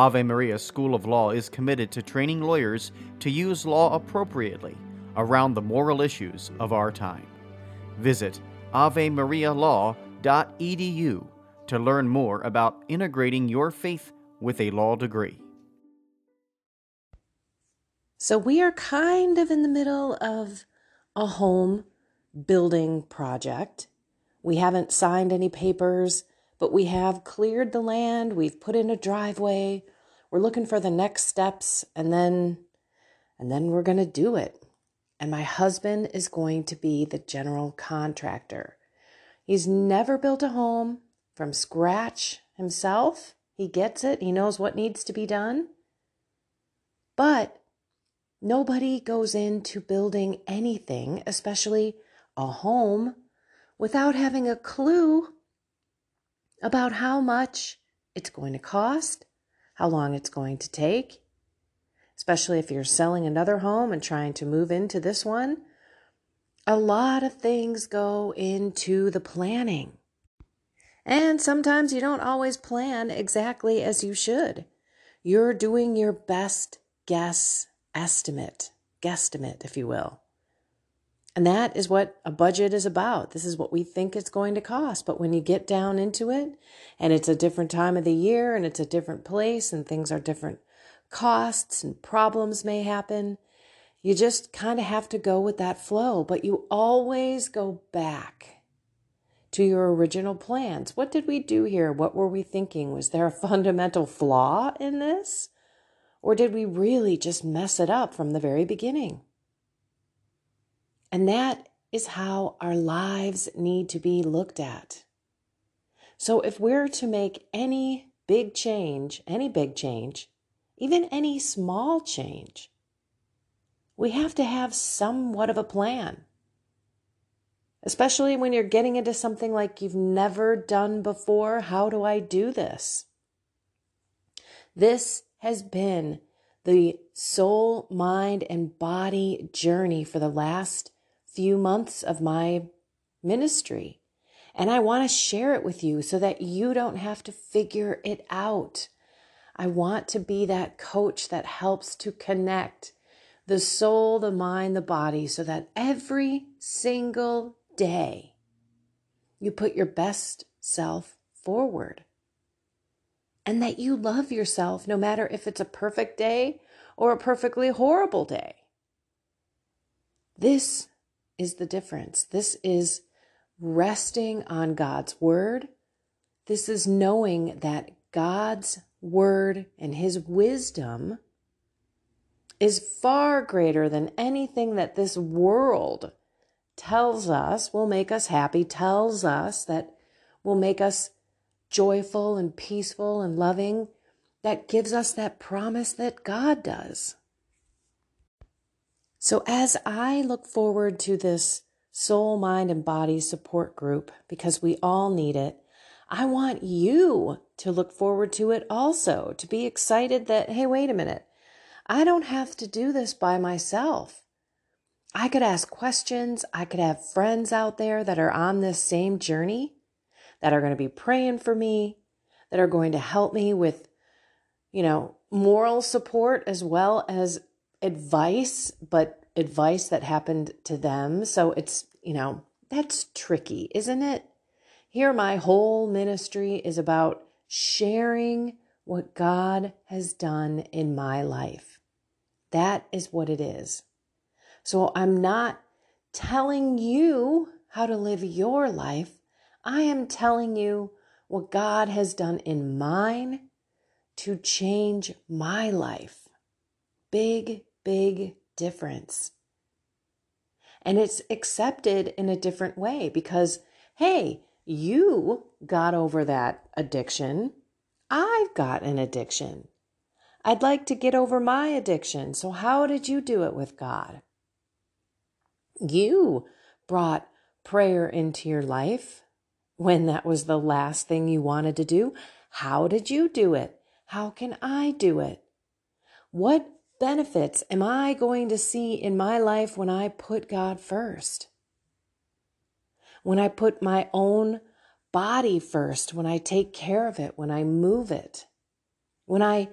Ave Maria School of Law is committed to training lawyers to use law appropriately around the moral issues of our time. Visit avemarialaw.edu to learn more about integrating your faith with a law degree. So, we are kind of in the middle of a home building project. We haven't signed any papers, but we have cleared the land, we've put in a driveway. We're looking for the next steps and then and then we're going to do it. And my husband is going to be the general contractor. He's never built a home from scratch himself. He gets it. He knows what needs to be done. But Nobody goes into building anything, especially a home, without having a clue about how much it's going to cost, how long it's going to take, especially if you're selling another home and trying to move into this one. A lot of things go into the planning. And sometimes you don't always plan exactly as you should. You're doing your best guess estimate, guesstimate, if you will. And that is what a budget is about. This is what we think it's going to cost. But when you get down into it, and it's a different time of the year, and it's a different place, and things are different costs, and problems may happen, you just kind of have to go with that flow. But you always go back to your original plans. What did we do here? What were we thinking? Was there a fundamental flaw in this? Or did we really just mess it up from the very beginning? And that is how our lives need to be looked at. So if we're to make any big change, any big change, even any small change, we have to have somewhat of a plan. Especially when you're getting into something like you've never done before. How do I do this? This has been the soul, mind, and body journey for the last few months of my ministry. And I want to share it with you so that you don't have to figure it out. I want to be that coach that helps to connect the soul, the mind, the body so that every single day you put your best self forward and that you love yourself no matter if it's a perfect day or a perfectly horrible day. This is the difference. This is resting on God's word. This is knowing that God's word and his wisdom is far greater than anything that this world tells us will make us happy, tells us that will make us joyful and peaceful and loving, that gives us that promise that God does. So, as I look forward to this soul, mind, and body support group, because we all need it, I want you to look forward to it also, to be excited that, hey, wait a minute, I don't have to do this by myself. I could ask questions. I could have friends out there that are on this same journey that are going to be praying for me, that are going to help me with, you know, moral support as well as advice, but advice that happened to them. So it's, you know, that's tricky, isn't it? Here, my whole ministry is about sharing what God has done in my life. That is what it is. So I'm not telling you how to live your life. I am telling you what God has done in mine to change my life. Big, big difference. And it's accepted in a different way because, hey, you got over that addiction. I've got an addiction. I'd like to get over my addiction. So, how did you do it with God? You brought prayer into your life when that was the last thing you wanted to do. How did you do it? How can I do it? What benefits am I going to see in my life when I put God first? When I put my own body first, when I take care of it, when I move it, when I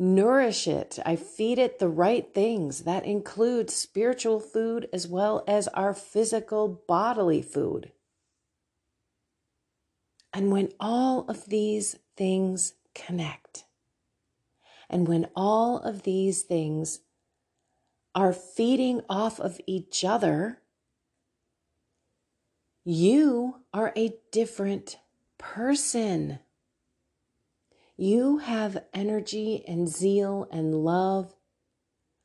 nourish it. I feed it the right things. That includes spiritual food as well as our physical bodily food. And when all of these things connect, and when all of these things are feeding off of each other, you are a different person. You have energy and zeal and love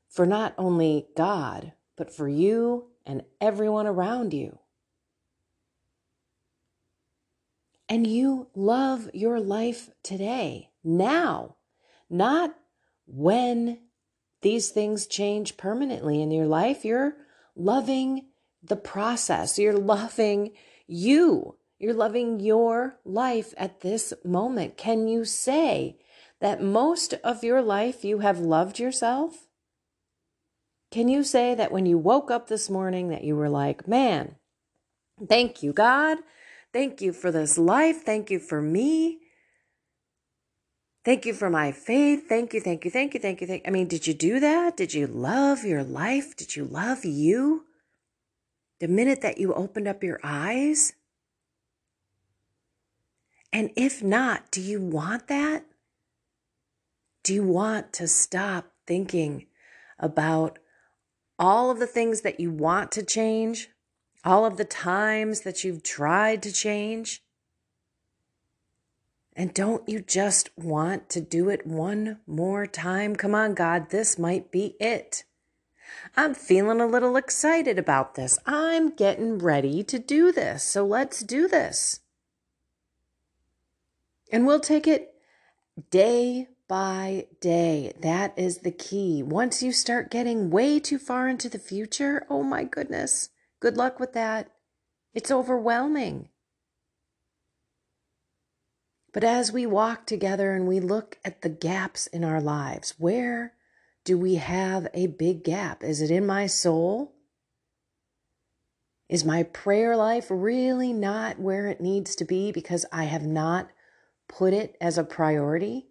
for not only God, but for you and everyone around you. And you love your life today, now, not when these things change permanently in your life. You're loving the process, you're loving you. You're loving your life at this moment. Can you say that most of your life you have loved yourself? Can you say that when you woke up this morning that you were like, "Man, thank you God. Thank you for this life. Thank you for me. Thank you for my faith. Thank you, thank you, thank you, thank you, thank you. I mean, did you do that? Did you love your life? Did you love you? The minute that you opened up your eyes? And if not, do you want that? Do you want to stop thinking about all of the things that you want to change, all of the times that you've tried to change? And don't you just want to do it one more time? Come on, God, this might be it. I'm feeling a little excited about this. I'm getting ready to do this. So let's do this. And we'll take it day by day. That is the key. Once you start getting way too far into the future, oh my goodness, good luck with that. It's overwhelming. But as we walk together and we look at the gaps in our lives, where do we have a big gap? Is it in my soul? Is my prayer life really not where it needs to be because I have not put it as a priority.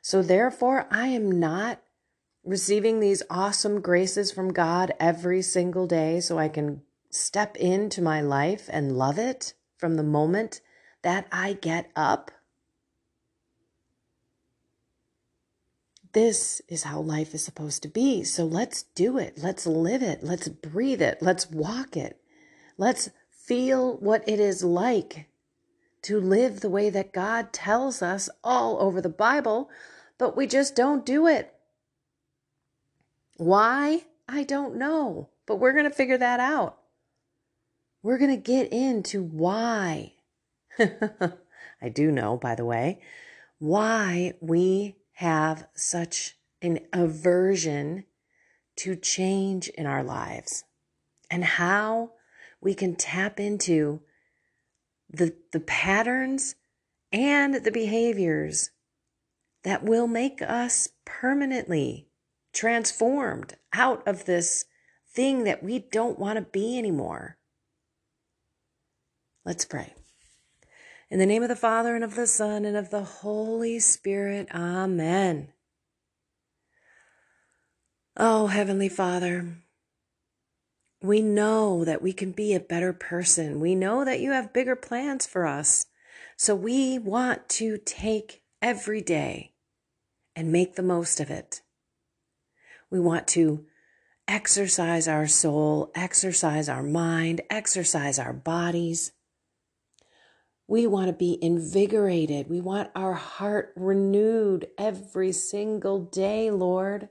So therefore, I am not receiving these awesome graces from God every single day so I can step into my life and love it from the moment that I get up. This is how life is supposed to be. So let's do it. Let's live it. Let's breathe it. Let's walk it. Let's feel what it is like to live the way that God tells us all over the Bible, but we just don't do it. Why? I don't know, but we're going to figure that out. We're going to get into why. I do know, by the way, why we have such an aversion to change in our lives and how we can tap into the, the patterns and the behaviors that will make us permanently transformed out of this thing that we don't want to be anymore. Let's pray. In the name of the Father, and of the Son, and of the Holy Spirit, Amen. Oh, Heavenly Father, we know that we can be a better person. We know that you have bigger plans for us. So we want to take every day and make the most of it. We want to exercise our soul, exercise our mind, exercise our bodies. We want to be invigorated. We want our heart renewed every single day, Lord.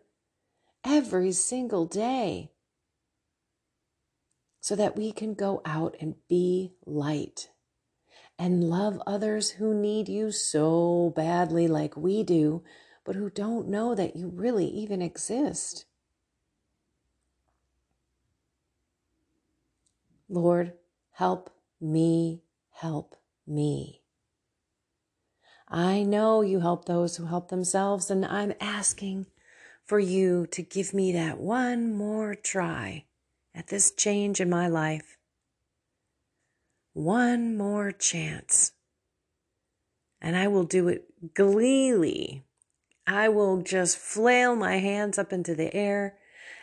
Every single day. So that we can go out and be light and love others who need you so badly, like we do, but who don't know that you really even exist. Lord, help me help me. I know you help those who help themselves, and I'm asking for you to give me that one more try at this change in my life. One more chance. And I will do it gleefully. I will just flail my hands up into the air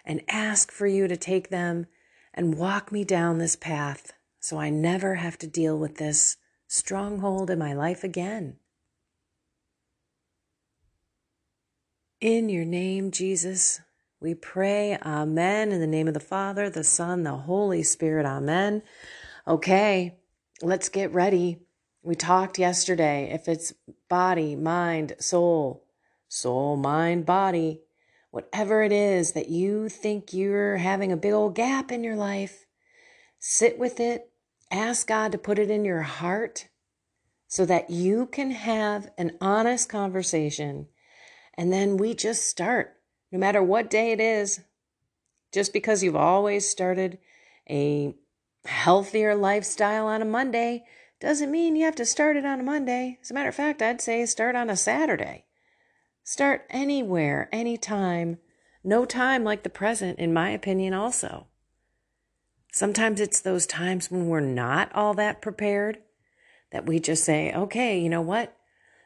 and ask for you to take them and walk me down this path so I never have to deal with this stronghold in my life again. In your name, Jesus, we pray, Amen. In the name of the Father, the Son, the Holy Spirit, Amen. Okay, let's get ready. We talked yesterday if it's body, mind, soul, soul, mind, body, whatever it is that you think you're having a big old gap in your life, sit with it, ask God to put it in your heart so that you can have an honest conversation. And then we just start, no matter what day it is. Just because you've always started a healthier lifestyle on a Monday doesn't mean you have to start it on a Monday. As a matter of fact, I'd say start on a Saturday. Start anywhere, anytime. No time like the present, in my opinion, also. Sometimes it's those times when we're not all that prepared that we just say, okay, you know what?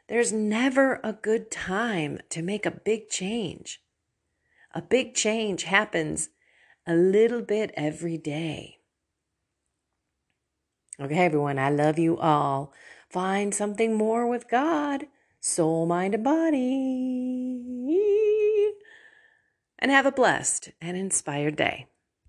There's never a good time to make a big change. A big change happens a little bit every day. Okay, everyone, I love you all. Find something more with God, soul, mind, and body. And have a blessed and inspired day.